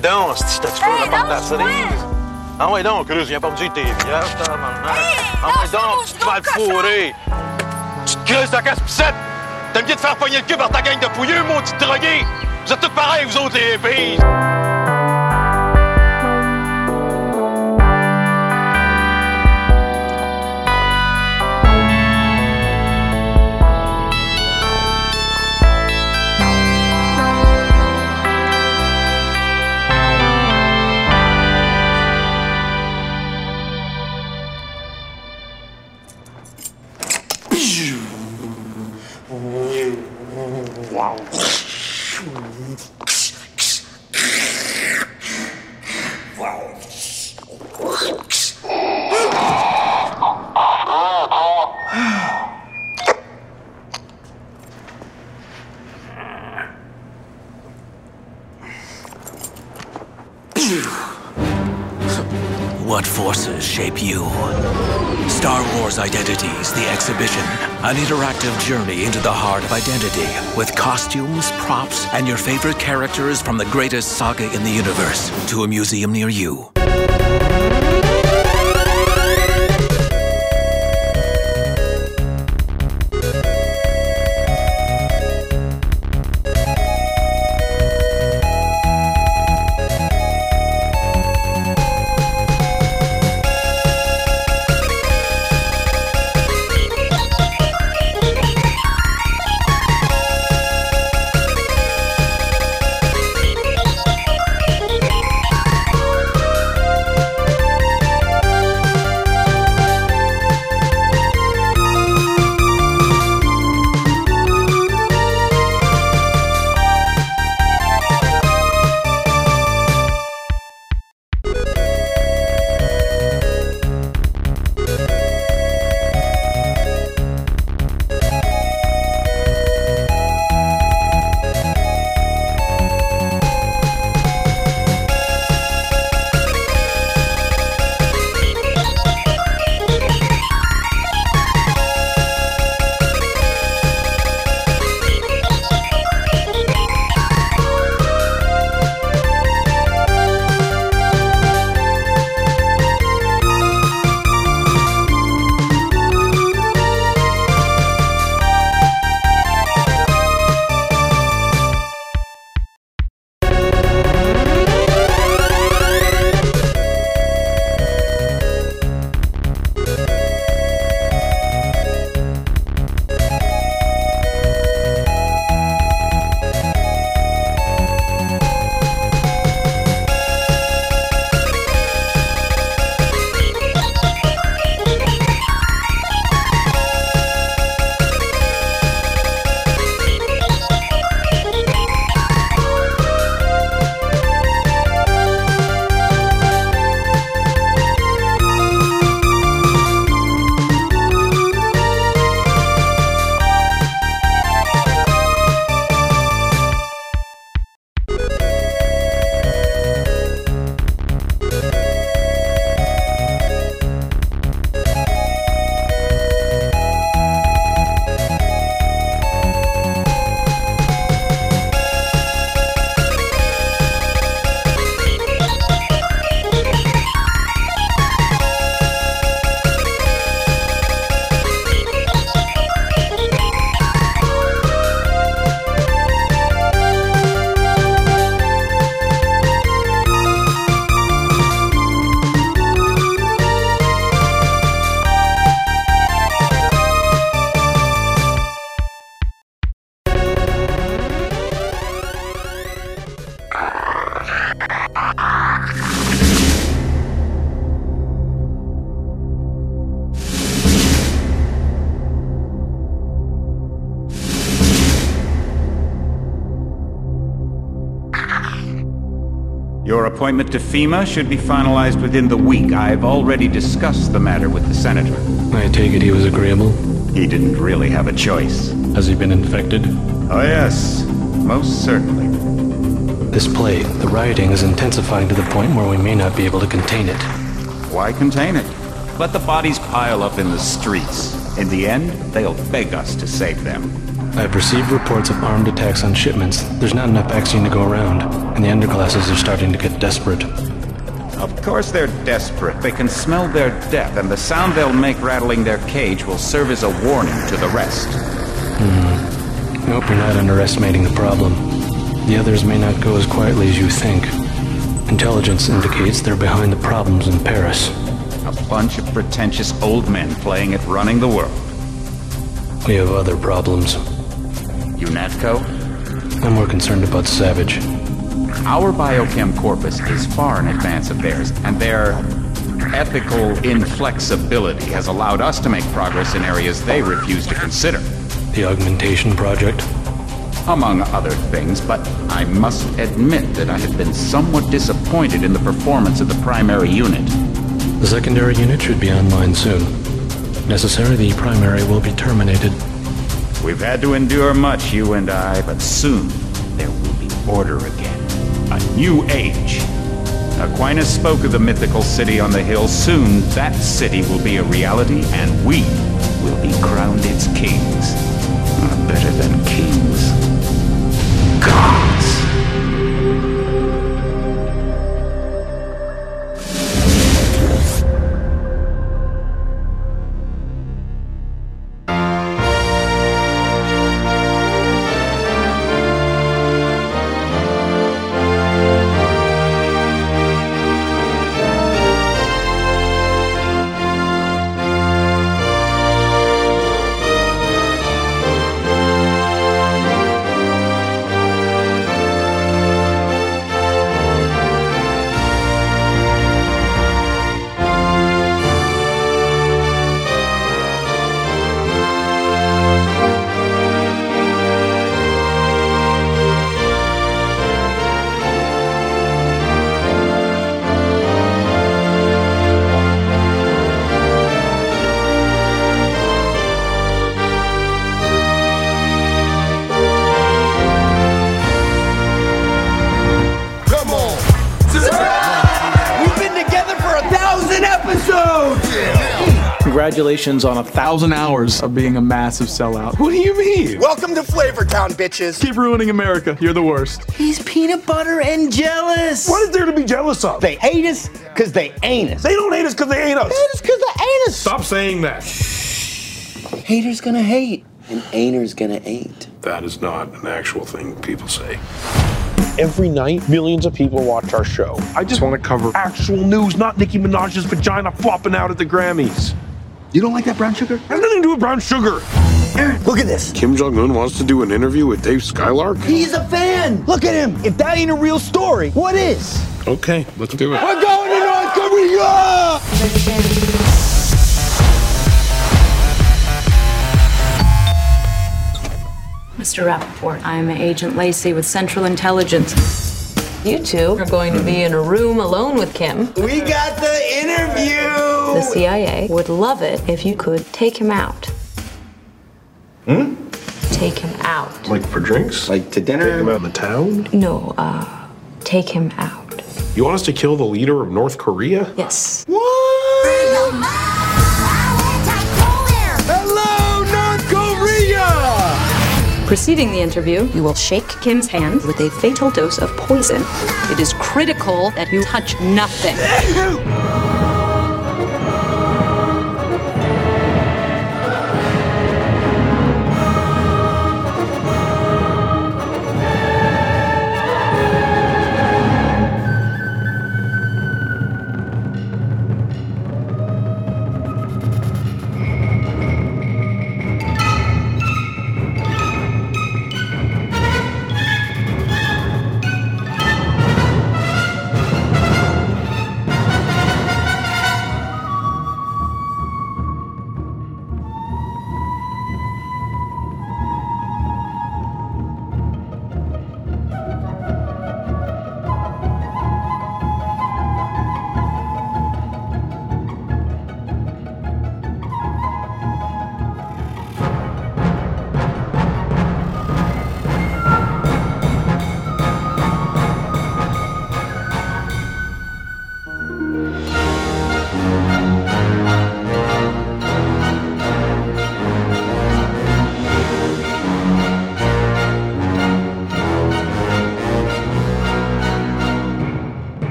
ouais donc, Sti, t'as-tu peur de la cerise? Ah ouais donc, Cruz, viens pas me dire que t'es vierge, t'as maman. Ah ouais donc, tu te cochon! fourrer. Tu te creuses ta casse-pissette. T'aimes bien te faire pogner le cul par ta gang de pouilleux, maudit drogué. Vous êtes tous pareils, vous autres, les filles. An interactive journey into the heart of identity with costumes, props, and your favorite characters from the greatest saga in the universe to a museum near you. Appointment to FEMA should be finalized within the week. I've already discussed the matter with the senator. I take it he was agreeable. He didn't really have a choice. Has he been infected? Oh, yes, most certainly. This plague, the rioting is intensifying to the point where we may not be able to contain it. Why contain it? Let the bodies pile up in the streets. In the end, they'll beg us to save them. I've received reports of armed attacks on shipments. There's not enough vaccine to go around, and the underclasses are starting to get desperate. Of course they're desperate. They can smell their death, and the sound they'll make rattling their cage will serve as a warning to the rest. Hmm. I hope you're not underestimating the problem. The others may not go as quietly as you think. Intelligence indicates they're behind the problems in Paris. A bunch of pretentious old men playing at running the world. We have other problems. UNATCO? I'm more concerned about Savage. Our biochem corpus is far in advance of theirs, and their ethical inflexibility has allowed us to make progress in areas they refuse to consider. The augmentation project? Among other things, but I must admit that I have been somewhat disappointed in the performance of the primary unit. The secondary unit should be online soon. Necessary, the primary will be terminated. We've had to endure much, you and I, but soon there will be order again. A new age. Aquinas spoke of the mythical city on the hill. Soon that city will be a reality, and we will be crowned its kings. Not better than kings. Gods! Thousand episodes. Congratulations on a thousand hours of being a massive sellout. What do you mean? Welcome to Flavor Town, bitches. Keep ruining America. You're the worst. He's peanut butter and jealous. What is there to be jealous of? They hate us because they ain't us. They don't hate us because they ain't us. They hate us because they ain't us. Stop saying that. Haters gonna hate, and ain'ters gonna ain't. That is not an actual thing people say. Every night, millions of people watch our show. I just want to cover actual news, not Nicki Minaj's vagina flopping out at the Grammys. You don't like that brown sugar? Has nothing to do with brown sugar. Aaron, look at this. Kim Jong Un wants to do an interview with Dave Skylark? He's a fan. Look at him. If that ain't a real story, what is? Okay, let's do it. We're going to North Korea. Mr. Rappaport, I'm Agent Lacey with Central Intelligence. You two are going to be in a room alone with Kim. We got the interview. The CIA would love it if you could take him out. Hmm? Take him out. Like for drinks? Like to dinner? Take him out in the town? No, uh, take him out. You want us to kill the leader of North Korea? Yes. Hello, Preceding the interview, you will shake Kim's hand with a fatal dose of poison. It is critical that you touch nothing.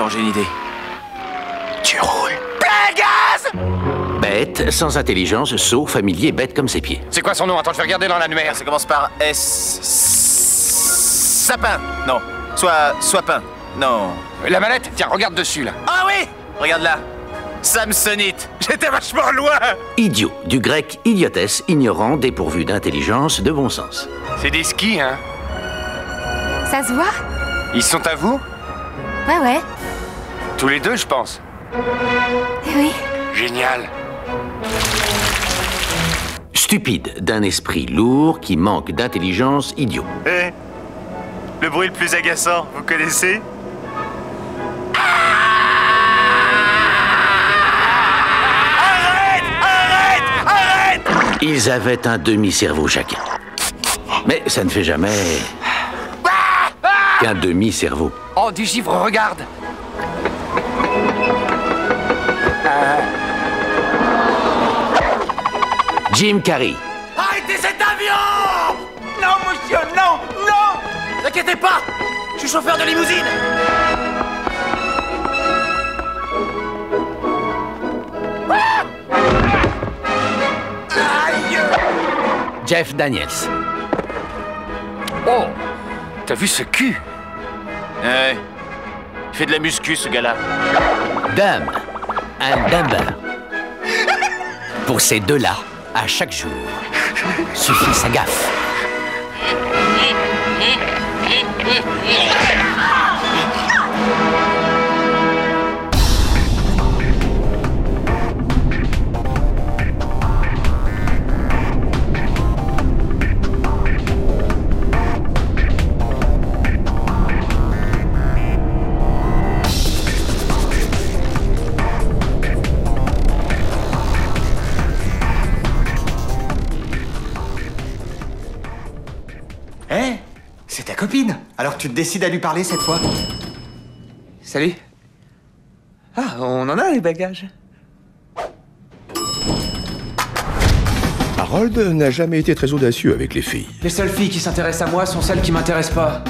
Attends, j'ai une idée. Tu roules. Plein gaz Bête, sans intelligence, sot, familier, bête comme ses pieds. C'est quoi son nom? Attends, je vais regarder dans l'annuaire. Ça commence par S. Sapin. Non. Soit. Soipin. Non. La mallette? Tiens, regarde dessus, là. Ah oui Regarde là. Samsonite. J'étais vachement loin. Idiot, du grec idiotesse, ignorant, dépourvu d'intelligence, de bon sens. C'est des skis, hein Ça se voit? Ils sont à vous? Ouais, ouais. Tous les deux, je pense. Eh Oui. Génial. Stupide, d'un esprit lourd qui manque d'intelligence, idiot. Eh Le bruit le plus agaçant, vous connaissez? Arrête Arrête Arrête Ils avaient un demi-cerveau chacun. Mais ça ne fait jamais qu'un demi-cerveau. Oh, du givre, regarde Jim Carrey. Arrêtez cet avion Non, monsieur, non Non N'inquiétez pas Je suis chauffeur de limousine Jeff Daniels. Oh T'as vu ce cul? Ouais. Il fait de la muscu, ce gars-là. Dumb and Dumber. Pour ces deux-là, à chaque jour, suffit sa gaffe. Tu te décides à lui parler cette fois Salut. Ah, on en a les bagages. Harold n'a jamais été très audacieux avec les filles. Les seules filles qui s'intéressent à moi sont celles qui m'intéressent pas.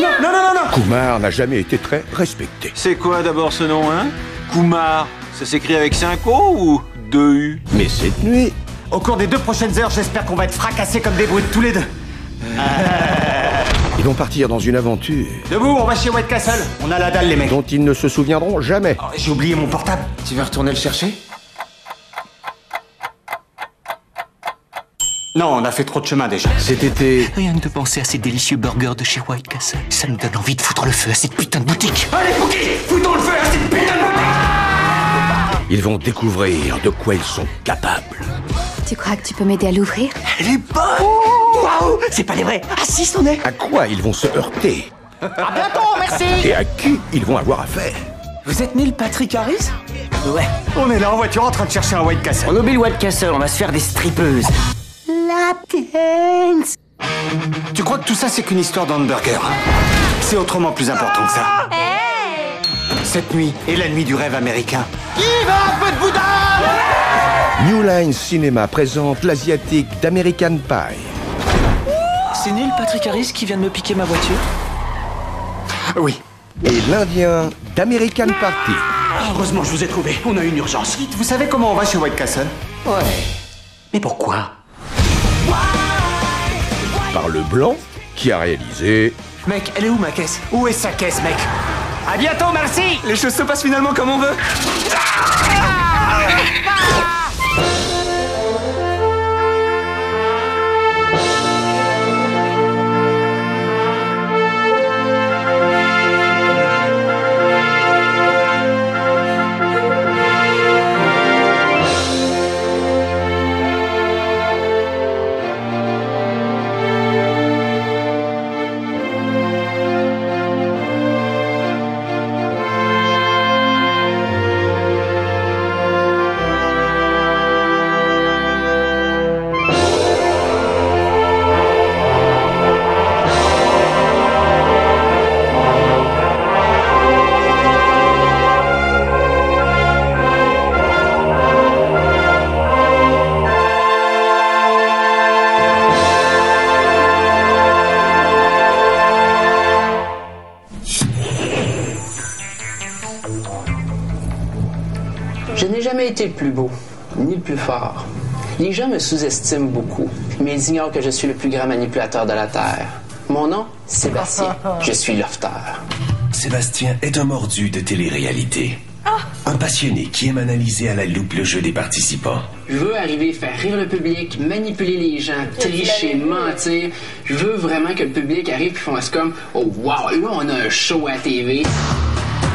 Non, non, non, non Kumar n'a jamais été très respecté. C'est quoi d'abord ce nom, hein? Kumar. Ça s'écrit avec 5 O ou 2 U? Mais cette nuit, Au cours des deux prochaines heures, j'espère qu'on va être fracassés comme des brutes tous les deux. Ils vont partir dans une aventure Debout, on va chez White Castle. On a la dalle, les mecs. dont ils ne se souviendront jamais. Oh, J'ai oublié mon portable. Tu veux retourner le chercher? Non, on a fait trop de chemin déjà. Cet été, Rien que de penser à ces délicieux burgers de chez White Castle. Ça me donne envie de foutre le feu à cette putain de boutique. Allez, Fouki Foutons le feu à cette putain de boutique ils vont découvrir de quoi ils sont capables. Tu crois que tu peux m'aider à l'ouvrir? Elle est bonne Waouh C'est pas les vrais Ah si, c'en est À quoi ils vont se heurter À bientôt, merci Et à qui ils vont avoir affaire Vous êtes Neil Patrick Harris Ouais. On est là en voiture en train de chercher un White Castle. On oublie le White Castle, on va se faire des strippeuses. Lapdance Tu crois que tout ça c'est qu'une histoire d'hamburger hein C'est autrement plus important que ça. Cette nuit est la nuit du rêve américain. Qui va un peu de boudin? New Line Cinema présente l'asiatique d'American Pie. C'est Neil Patrick Harris qui vient de me piquer ma voiture Oui. Et l'Indien d'American Party. Ah, heureusement, je vous ai trouvé. On a une urgence. Vous savez comment on va chez White Castle? Ouais. Mais pourquoi? Par le blanc qui a réalisé Mec, elle est où ma caisse? Où est sa caisse, mec? À bientôt, merci Les choses se passent finalement comme on veut Je gens me sous-estiment beaucoup, mais ils ignorent que je suis le plus grand manipulateur de la Terre. Mon nom, Sébastien. Je suis lofteur. Sébastien est un mordu de télé-réalité. Un passionné qui aime analyser à la loupe le jeu des participants. Je veux arriver, faire rire le public, manipuler les gens, tricher, mentir. Je veux vraiment que le public arrive et fasse comme Oh wow, là on a un show à TV.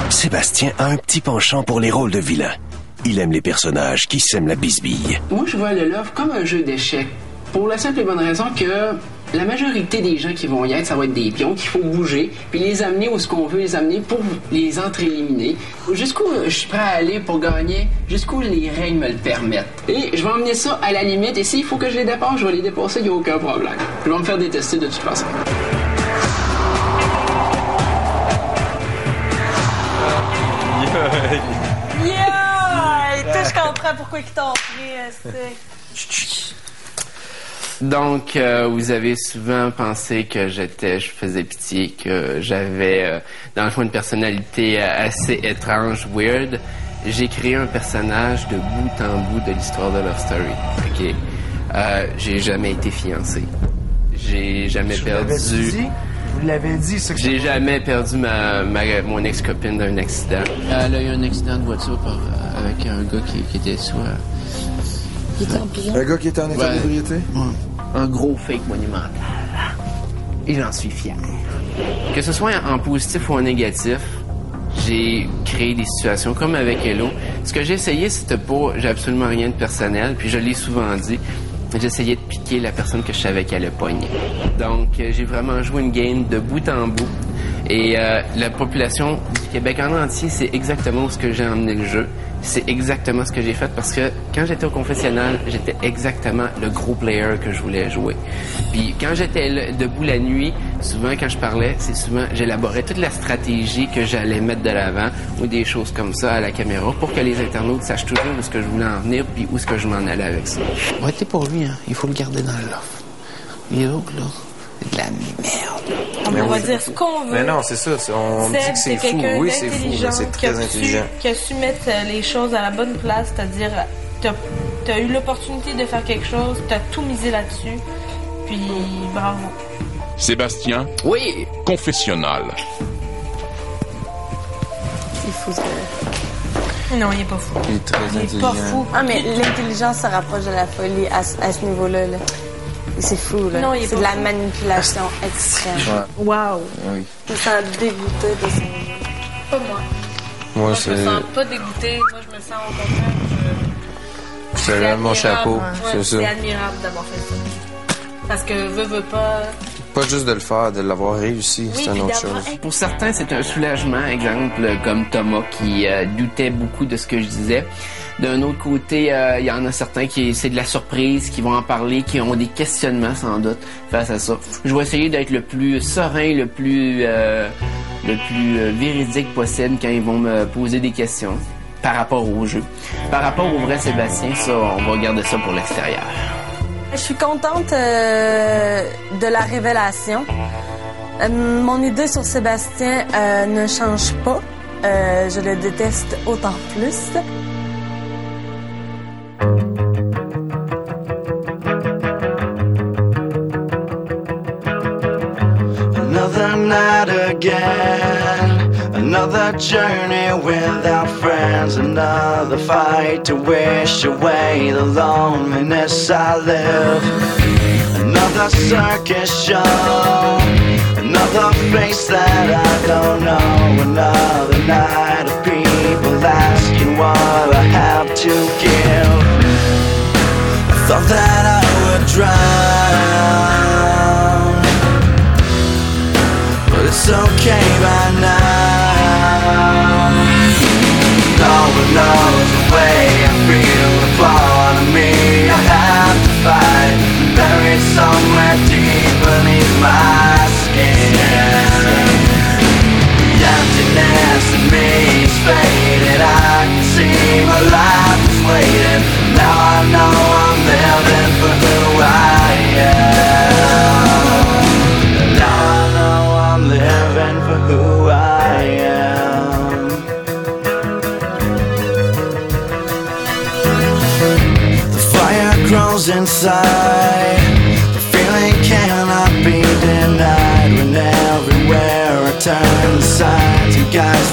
Sébastien a un petit penchant pour les rôles de vilains. Il aime les personnages qui sèment la bisbille. Moi je vois le love comme un jeu d'échecs. Pour la simple et bonne raison que la majorité des gens qui vont y être, ça va être des pions qu'il faut bouger, puis les amener où ce qu'on veut les amener pour les entre-éliminer. Jusqu'où je suis prêt à aller pour gagner, jusqu'où les règles me le permettent? Et je vais emmener ça à la limite, et s'il faut que je les dépasse, je vais les dépasser, il n'y a aucun problème. Je vais me faire détester de toute façon. Comprends pourquoi ils t'ont pris. Donc, euh, vous avez souvent pensé que j'étais, je faisais pitié, que j'avais, euh, dans le fond, une personnalité euh, assez étrange, weird. J'ai créé un personnage de bout en bout de l'histoire de Love Story. Ok. Euh, j'ai jamais été fiancé. J'ai jamais Je perdu. Vous l'avez dit, ça. que J'ai c'est- jamais perdu ma, ma- mon ex-copine d'un accident. Elle a eu un accident de voiture par- avec un gars qui, qui était sous. Un gars qui était en état Ouais. d'ébriété? Un gros fake monumental. Et j'en suis fier. Que ce soit en positif ou en négatif, j'ai créé des situations comme avec Hello. Ce que j'ai essayé, c'était pas, j'ai absolument rien de personnel, puis je l'ai souvent dit, j'essayais de piquer la personne que je savais qu'elle allait pogner. Donc, euh, j'ai vraiment joué une game de bout en bout. Et euh, la population du Québec en entier, c'est exactement ce que j'ai emmené le jeu. C'est exactement ce que j'ai fait parce que quand j'étais au confessionnal, j'étais exactement le gros player que je voulais jouer. Puis quand j'étais debout la nuit, souvent quand je parlais, c'est souvent j'élaborais toute la stratégie que j'allais mettre de l'avant ou des choses comme ça à la caméra pour que les internautes sachent toujours où ce que je voulais en venir puis où ce que je m'en allais avec ça. Ouais, pour lui, hein. Il faut le garder dans loft. Les autres, là, c'est de la merde. On va dire ce qu'on veut. Mais non, c'est ça. c'est- On dit que c'est c'est fou. Oui, c'est fou. mais C'est qui très su- intelligent. Qui a su mettre euh, les choses à la bonne place, c'est-à-dire, t'as as eu l'opportunité de faire quelque chose, t'as tout misé là-dessus, puis bravo. Sébastien Oui. Confessionnal. Il faut se- Non, il est pas fou. Il est très Il est intelligent. pas fou. Ah, mais l'intelligence se rapproche de la folie à, ce- à ce niveau-là. là. C'est fou, là. Non, il est C'est de la manipulation extrême. Wow. Oui. Je me sens dégoûtée de ça. Pas moi. Moi, je me sens pas dégoûtée. Moi, je me sens au contraire. je- C'est vraiment mon chapeau. Ouais, C'est ça. C'est admirable d'avoir fait ça. Parce que veux, veux pas. Pas juste de le faire, de l'avoir réussi, c'est une autre chose. Pour certains, c'est un soulagement, exemple comme Thomas qui euh, doutait beaucoup de ce que je disais. D'un autre côté, euh, il y en a certains qui c'est de la surprise, qui vont en parler, qui ont des questionnements sans doute face à ça. Je vais essayer d'être le plus serein, le plus euh, le plus euh, véridique possible quand ils vont me poser des questions par rapport au jeu. Par rapport au vrai Sébastien, ça, on va garder ça pour l'extérieur. Je suis contente de la révélation. Mon idée sur Sébastien ne change pas. Je le déteste autant plus. Journey without friends, another fight to wish away the loneliness I live. Another circus show, another face that I don't know, another night of people asking what I have to give. I thought that I would drown. But it's okay by now One knows the way I feel A part of me I have to fight. Buried somewhere deep beneath my skin. The emptiness in me is faded. I can see my life is waiting. Now I know I'm living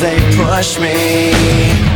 they push me.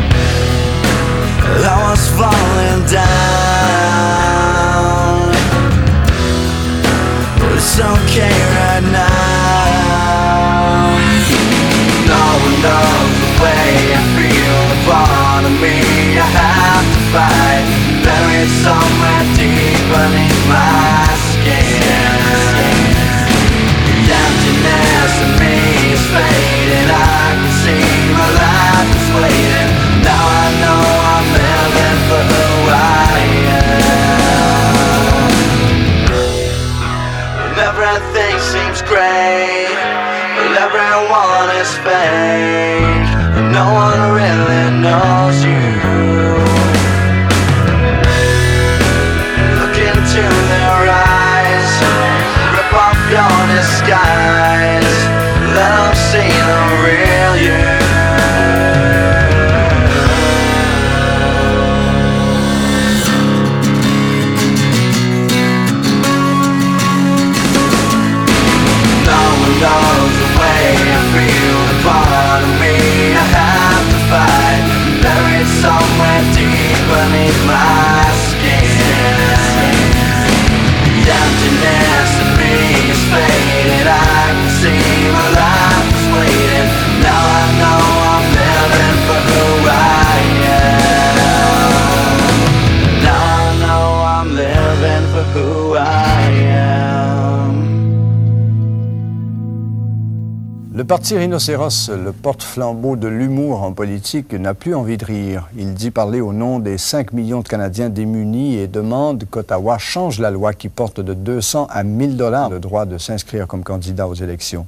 Rhinocéros, le porte-flambeau de l'humour en politique, n'a plus envie de rire. Il dit parler au nom des 5 millions de Canadiens démunis et demande qu'Ottawa change la loi qui porte de 200 à 1000 dollars le droit de s'inscrire comme candidat aux élections.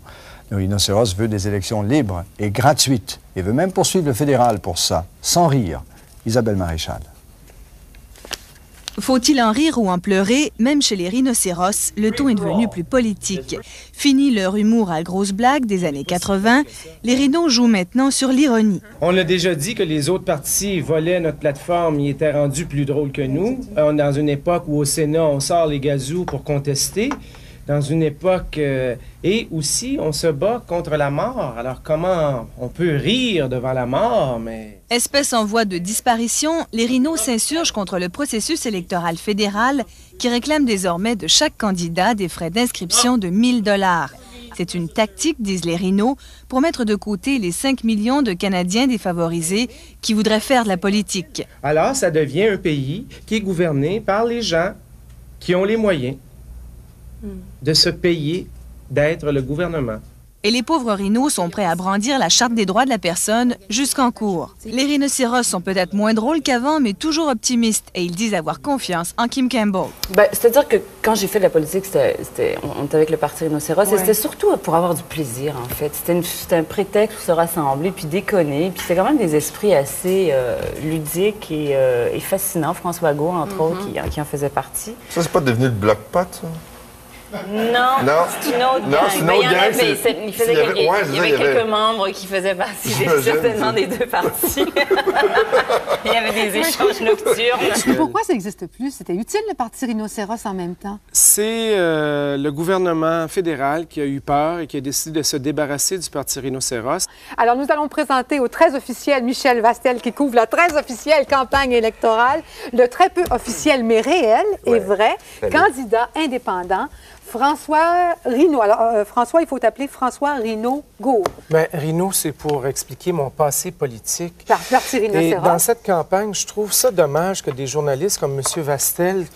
Le Rhinocéros veut des élections libres et gratuites et veut même poursuivre le fédéral pour ça, sans rire. Isabelle Maréchal. Faut-il en rire ou en pleurer? Même chez les rhinocéros, le ton est devenu plus politique. Fini leur humour à grosses blagues des années 80, les rhinos jouent maintenant sur l'ironie. On a déjà dit que les autres partis volaient notre plateforme, ils étaient rendus plus drôles que nous. Est dans une époque où au Sénat, on sort les gazous pour contester. Dans une époque... euh, et aussi, on se bat contre la mort. Alors comment on peut rire devant la mort, mais... Espèce en voie de disparition, les rhinos s'insurgent contre le processus électoral fédéral qui réclame désormais de chaque candidat des frais d'inscription de 1000 dollars. C'est une tactique, disent les rhinos, pour mettre de côté les 5 millions de Canadiens défavorisés qui voudraient faire de la politique. Alors, ça devient un pays qui est gouverné par les gens qui ont les moyens de se payer d'être le gouvernement. Et les pauvres rhinos sont prêts à brandir la Charte des droits de la personne jusqu'en cours. Les rhinocéros sont peut-être moins drôles qu'avant, mais toujours optimistes, et ils disent avoir confiance en Kim Campbell. Ben, C'est-à-dire que quand j'ai fait de la politique, c'était, c'était- on était avec le Parti Rhinocéros, et c'était surtout pour avoir du plaisir, en fait. C'était, c'était un prétexte pour se rassembler, puis déconner. Puis c'est quand même des esprits assez euh, ludiques et, euh, et fascinants. François Gault, entre autres, qui, qui en faisait partie. Ça, c'est pas devenu le bloc pot, ça? Non, Non. c'est une autre Non, gang. c'est une Ben, il gang, avait, il, faisait il y avait- quelques- ouais, il y c'est avait ça, il y quelques avait- membres qui faisaient partie des, certainement des deux partis. il y avait des échanges nocturnes. Mais pourquoi ça n'existe plus? C'était utile le parti rhinocéros en même temps? C'est euh, le gouvernement fédéral qui a eu peur et qui a décidé de se débarrasser du Parti Rhinocéros. Alors, nous allons présenter au très officiel Michel Vastel qui couvre la très officielle campagne électorale, le très peu officiel mais réel et vrai, Salut. candidat indépendant, François Rino. Alors, euh, François, il faut t'appeler François Rino Go. Ben, Rino, c'est pour expliquer mon passé politique. Par Parti Et dans cette campagne, je trouve ça dommage que des journalistes comme M. Vastel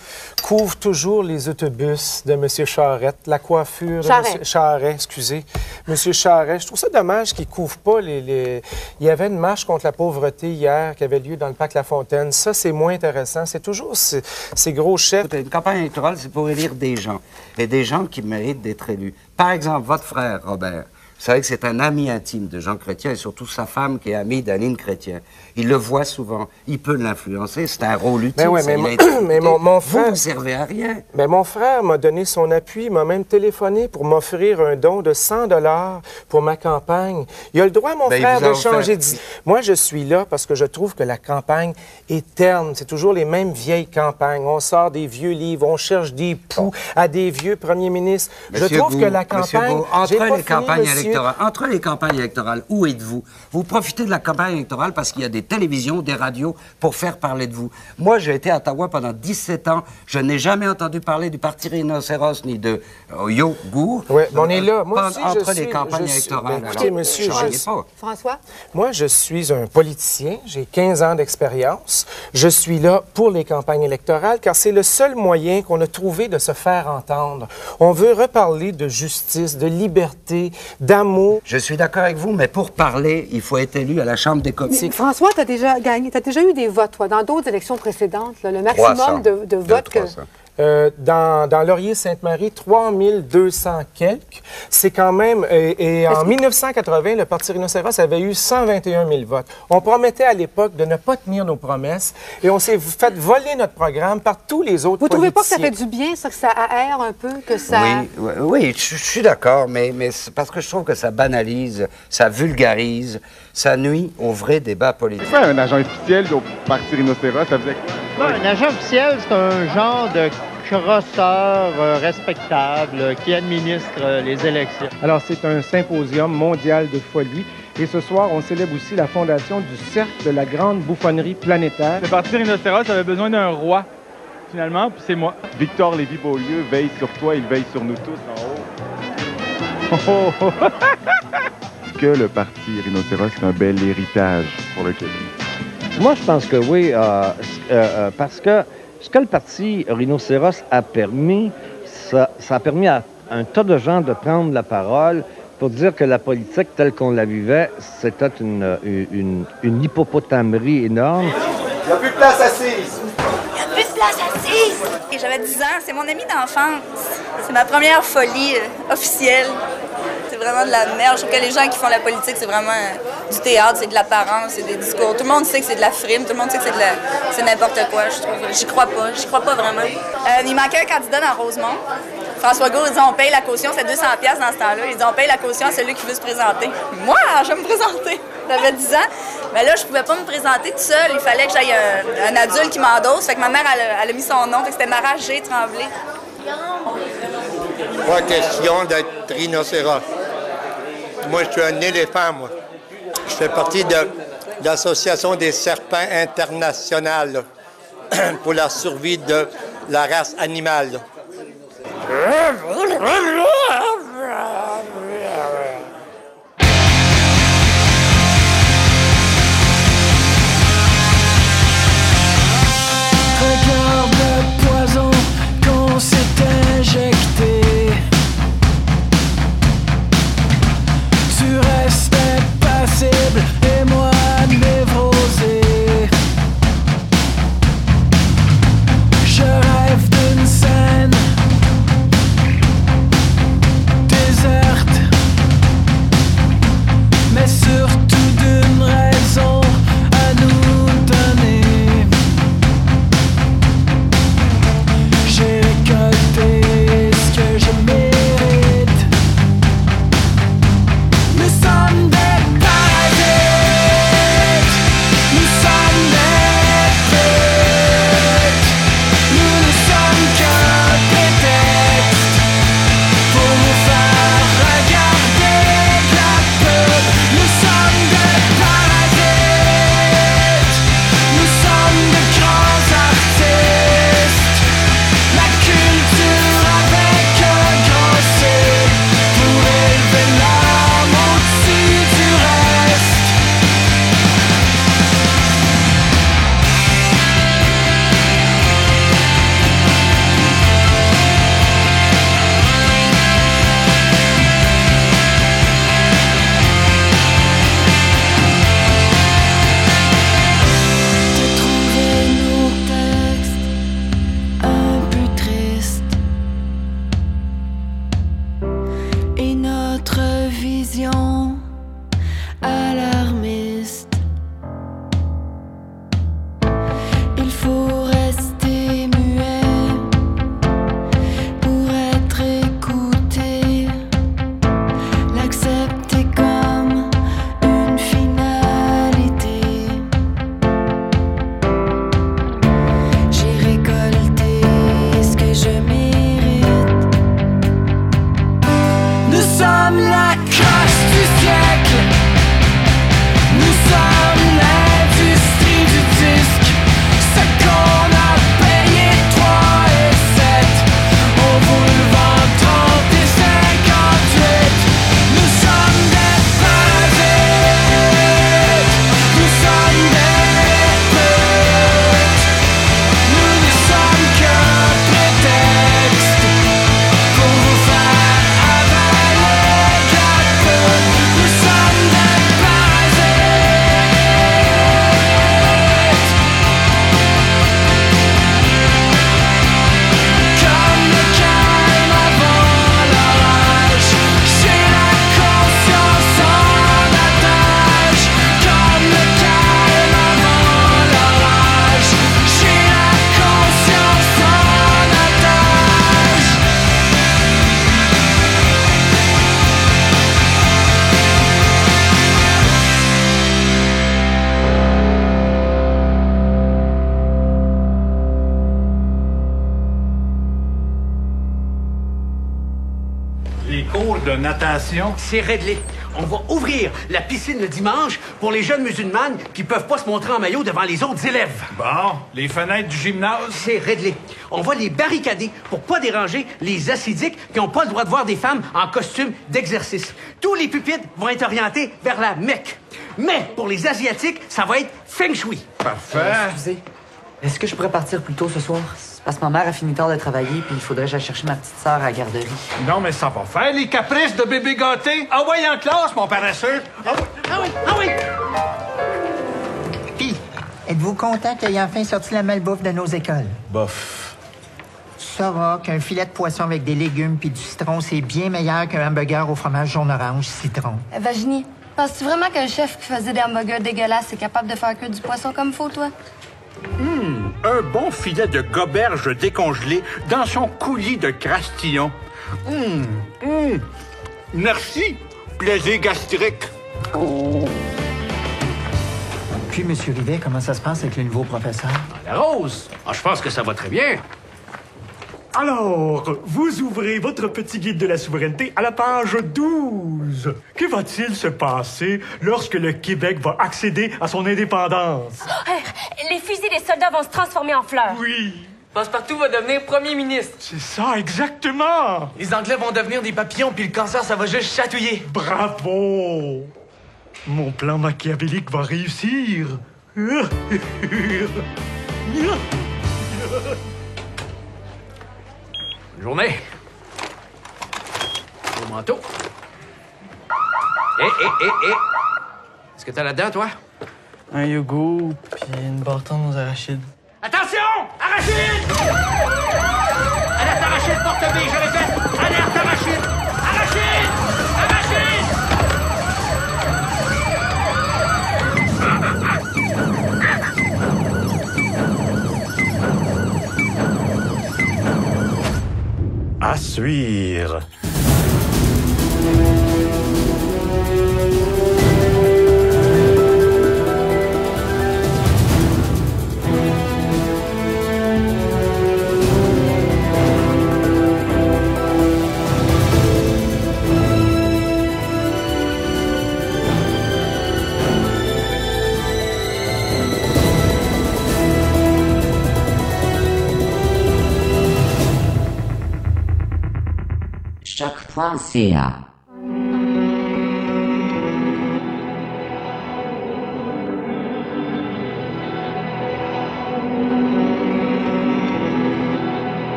couvrent toujours les autobus de M. Charette, la coiffure Charest. de M. Charest, excusez, M. Charest. Je trouve ça dommage qu'ils couvrent pas les, les- Il y avait une marche contre la pauvreté hier qui avait lieu dans le parc La Fontaine. Ça, c'est moins intéressant. C'est toujours ces, ces gros chefs. Une campagne électorale, c'est pour élire des gens. Et des gens qui méritent d'être élus. Par exemple, votre frère, Robert. Vous savez que c'est un ami intime de Jean Chrétien et surtout sa femme qui est amie d'Aline Chrétien. Il le voit souvent. Il peut l'influencer. C'est un rôle utile. Mais ouais, mais, mon- mais mon, mon Vous frère. ne servez à rien. Mais mon frère m'a donné son appui, m'a même téléphoné pour m'offrir un don de 100 dollars pour ma campagne. Il a le droit, mon Ben, frère, de changer d'idée. Moi, je suis là parce que je trouve que la campagne est terne. C'est toujours les mêmes vieilles campagnes. On sort des vieux livres, on cherche des poux à des vieux premiers ministres. je trouve Gou, que la campagne. Gou, entre pas les fini, campagnes électorales, entre les campagnes électorales, où êtes-vous? Vous profitez de la campagne électorale parce qu'il y a des télévisions, des radios pour faire parler de vous. Moi, j'ai été à Ottawa pendant 17 ans. Je n'ai jamais entendu parler du parti rhinocéros ni de euh, Yo Gour. Ouais, mais on est là. Moi aussi, entre je les suis- campagnes je suis- électorales. Ben, écoutez, Alors, monsieur, pas. François? Moi, je suis un politicien, j'ai 15 ans d'expérience. Je suis là pour les campagnes électorales car c'est le seul moyen qu'on a trouvé de se faire entendre. On veut reparler de justice, de liberté, d'amour. Je suis d'accord avec vous, mais pour parler, il faut être élu à la Chambre des communes. François, tu as déjà gagné, tu as déjà eu des votes, toi, dans d'autres élections précédentes, là, le maximum 300. de, de votes que. Euh, dans, dans Laurier-Sainte-Marie, 3200 quelques. C'est quand même... Et, et en 1980, le Parti rhinocéros avait eu 121 000 votes. On promettait à l'époque de ne pas tenir nos promesses et on s'est fait voler notre programme par tous les autres Vous trouvez pas que ça politiciens. fait du bien, ça, que ça aère un peu, que ça. Oui, oui, oui, je, je suis d'accord, mais, mais c'est parce que je trouve que ça banalise, ça vulgarise, ça nuit au vrai débat politique. C'est un agent officiel au Parti rhinocéros? Ça faisait Non, un agent officiel, c'est un genre de crosseur euh, respectable euh, qui administre euh, les élections. Alors, c'est un symposium mondial de folie. Et ce soir, on célèbre aussi la fondation du Cercle de la Grande Bouffonnerie Planétaire. Le Parti rhinocéros avait besoin d'un roi, finalement, puis c'est moi. Victor Lévy-Beaulieu veille sur toi, il veille sur nous tous en haut. Oh, oh, oh. Est-ce que le Parti rhinocéros est un bel héritage pour le Québec? Moi, je pense que oui, euh, euh, euh, parce que ce que le parti rhinocéros a permis, ça, ça a permis à un tas de gens de prendre la parole pour dire que la politique telle qu'on la vivait, c'était une, une, une hippopotamerie énorme. Il n'y a plus de place assise. Il n'y a plus de place assise! Et j'avais 10 ans, c'est mon ami d'enfance. C'est ma première folie euh, officielle. Vraiment de la merde. Je trouve que les gens qui font la politique, c'est vraiment euh, du théâtre, c'est de l'apparence, c'est des discours. Tout le monde sait que c'est de la frime, tout le monde sait que c'est de la... c'est n'importe quoi, je trouve. J'y crois pas, j'y crois pas vraiment. Euh, il manquait un candidat dans Rosemont. François Gault, il dit on paye la caution, c'est 200 pièces dans ce temps-là. Il dit on paye la caution à celui qui veut se présenter. Moi, je vais me présenter. J'avais 10 ans. Mais là, je pouvais pas me présenter tout seul. Il fallait que j'aille un, un adulte qui m'endosse. Fait que ma mère, elle, a- mis son nom. C'était Mara G. Tremblay. Pas question d'être rhinocéros. Moi, je suis un éléphant, moi. Je fais partie de l'Association des serpents internationales pour la survie de la race animale. C'est réglé. On va ouvrir la piscine le dimanche pour les jeunes musulmanes qui peuvent pas se montrer en maillot devant les autres élèves. Bon, les fenêtres du gymnase? C'est réglé. On va les barricader pour pas déranger les assidiques qui ont pas le droit de voir des femmes en costume d'exercice. Tous les pupitres vont être orientés vers la Mecque. Mais pour les Asiatiques, ça va être Feng Shui. Parfait. Euh, excusez, est-ce que je pourrais partir plus tôt ce soir? C'est Parce que ma mère a fini tard de travailler, puis il faudrait que j'aille chercher ma petite sœur à la garderie. Non, mais ça va faire les caprices de bébé gâté. Envoyez en classe, mon paresseux. Ah oui, ah oui! Puis, êtes-vous content qu'il ait enfin sorti la malbouffe de nos écoles? Bof. Tu sauras qu'un filet de poisson avec des légumes puis du citron, c'est bien meilleur qu'un hamburger au fromage jaune-orange citron. Euh, Virginie, penses-tu vraiment qu'un chef qui faisait des hamburgers dégueulasses est capable de faire que du poisson comme faut, toi? Hum, un bon filet de goberge décongelé dans son coulis de crastillon. Hum, hum. Merci, plaisir gastrique. Puis, Monsieur Rivet, comment ça se passe avec le nouveau professeur? La rose! Ah, je pense que ça va très bien. Alors, vous ouvrez votre petit guide de la souveraineté à la page 12. Que va-t-il se passer lorsque le Québec va accéder à son indépendance? Les fusils des soldats vont se transformer en fleurs. Oui. Passepartout va devenir premier ministre. C'est ça, exactement. Les Anglais vont devenir des papillons, puis le cancer, ça va juste chatouiller. Bravo. Mon plan machiavélique va réussir. Bonne journée. Au manteau. Hé, hé, hé, hé! Est-ce que t'as là-dedans, toi? Un yogourt, puis une bâton aux arachides. Attention! Arachide! Arachide, porte B, je répète! À suivre. Choc.ca Graham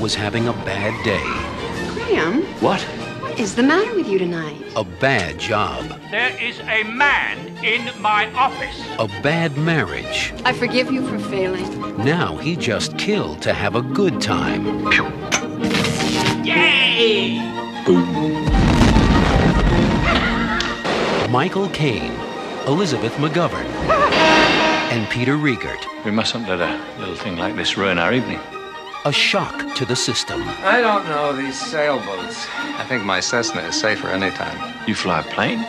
was having a bad day. Graham, What? what is the matter with you tonight? A bad job. There is a man in my office. A bad marriage. I forgive you for failing. Now he just killed to have a good time. Yay! Michael Caine, Elizabeth McGovern, and Peter Riegert. We mustn't let a little thing like this ruin our evening. A shock to the system. I don't know these sailboats. I think my Cessna is safer anytime. You fly a plane?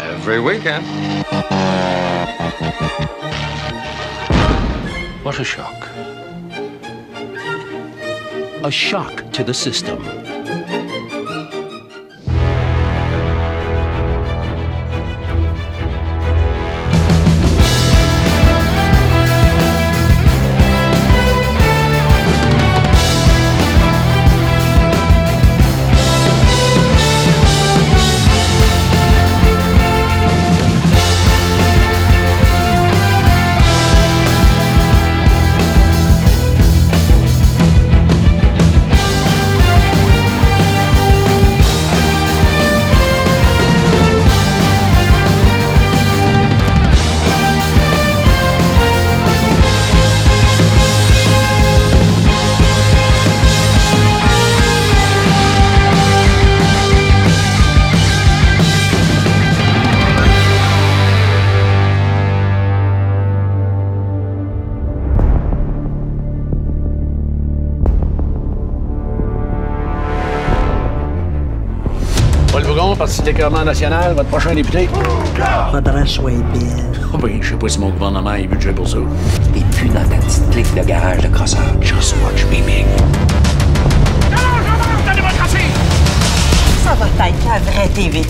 Every weekend. What a shock. a shock to the system. Bougon, Parti déclarement national, votre prochain député. Faudrait soigner bien. Oh ben, je sais pas si mon gouvernement a budget pour ça. Et plus dans ta petite clique de garage de crosseur. Just watch me big. Ça va être la vraie TV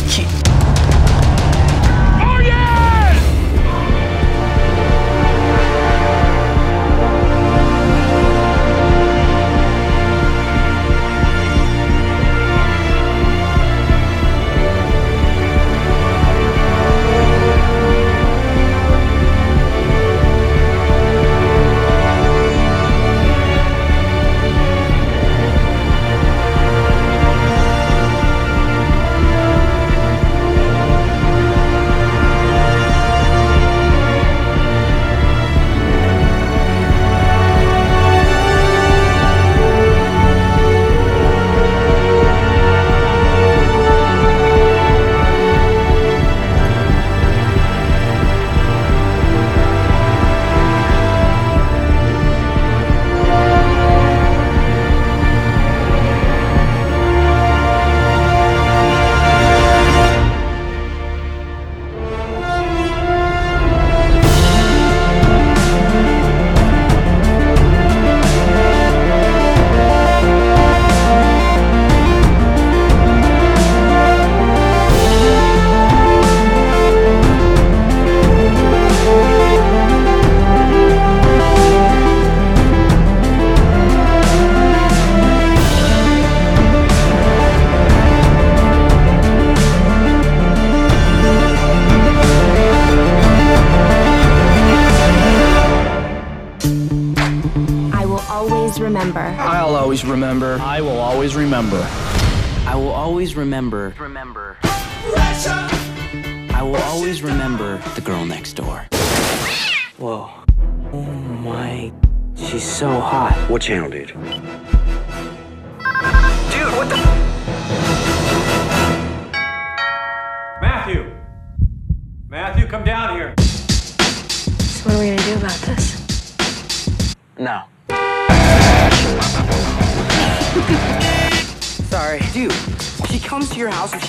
always remember. Remember. I will always remember the girl next door. Whoa. Oh my. She's so hot. What channel, dude?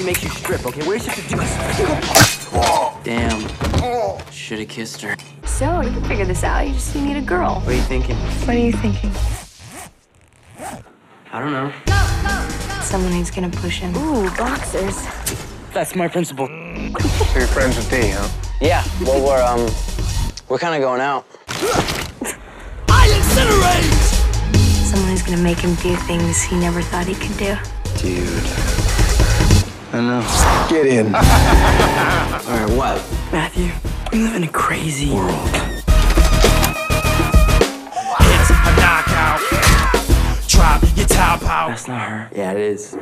She makes you strip, okay? What does she have to do? Damn. Should have kissed her. So you can figure this out. You just you need a girl. What are you thinking? What are you thinking? I don't know. Someone who's gonna push him. Ooh, boxers. That's my principal. So you're friends with D, huh? Yeah. Well, we're um, we're kind of going out. I incinerate! Someone who's gonna make him do things he never thought he could do. Dude. I know. Get in. All right, what? Matthew, we live in a crazy world. It's a knockout. Drop your top out. That's not her. Yeah, it is.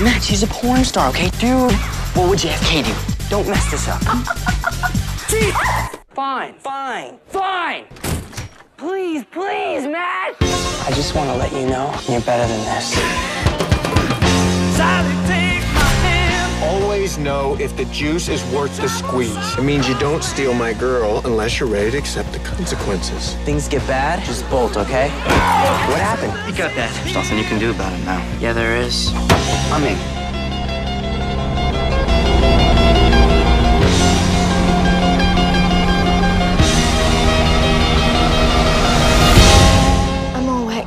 Matt, she's a porn star, okay? Dude, what would JFK do? Don't mess this up. fine, fine, fine. Please, please, Matt. I just want to let you know you're better than this always know if the juice is worth the squeeze. It means you don't steal my girl unless you're ready to accept the consequences. Things get bad, just bolt, okay? What happened? You got that. There's nothing you can do about it now. Yeah, there is. I'm in.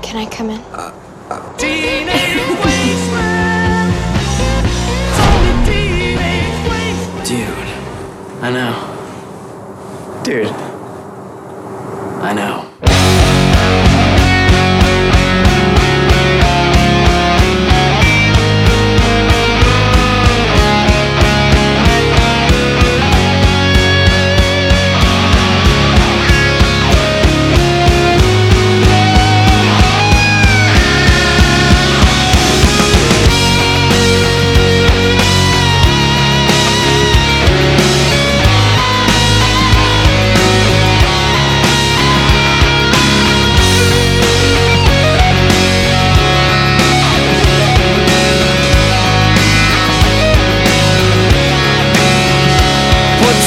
Can I come in? Uh, uh. I know. Dude. I know.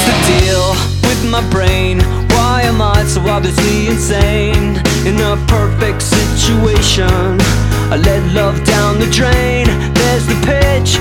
To deal with my brain? Why am I so obviously insane? In a perfect situation, I let love down the drain. There's the pitch.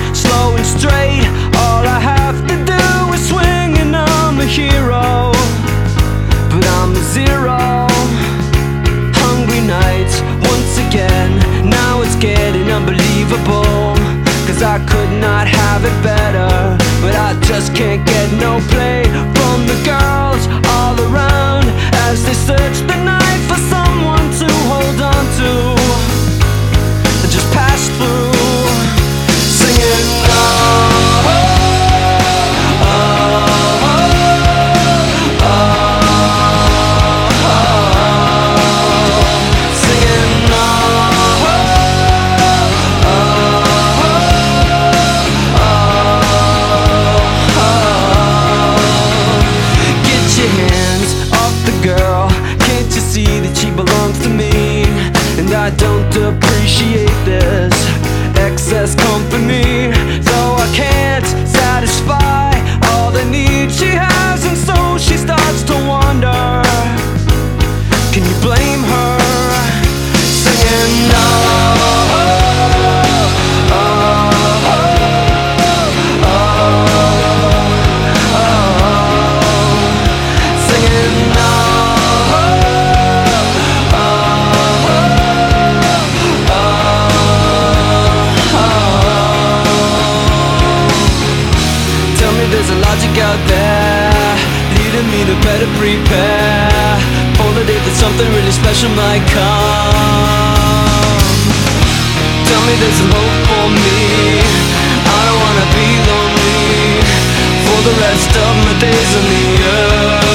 some hope for me. I don't wanna be lonely For the rest of my days on the earth.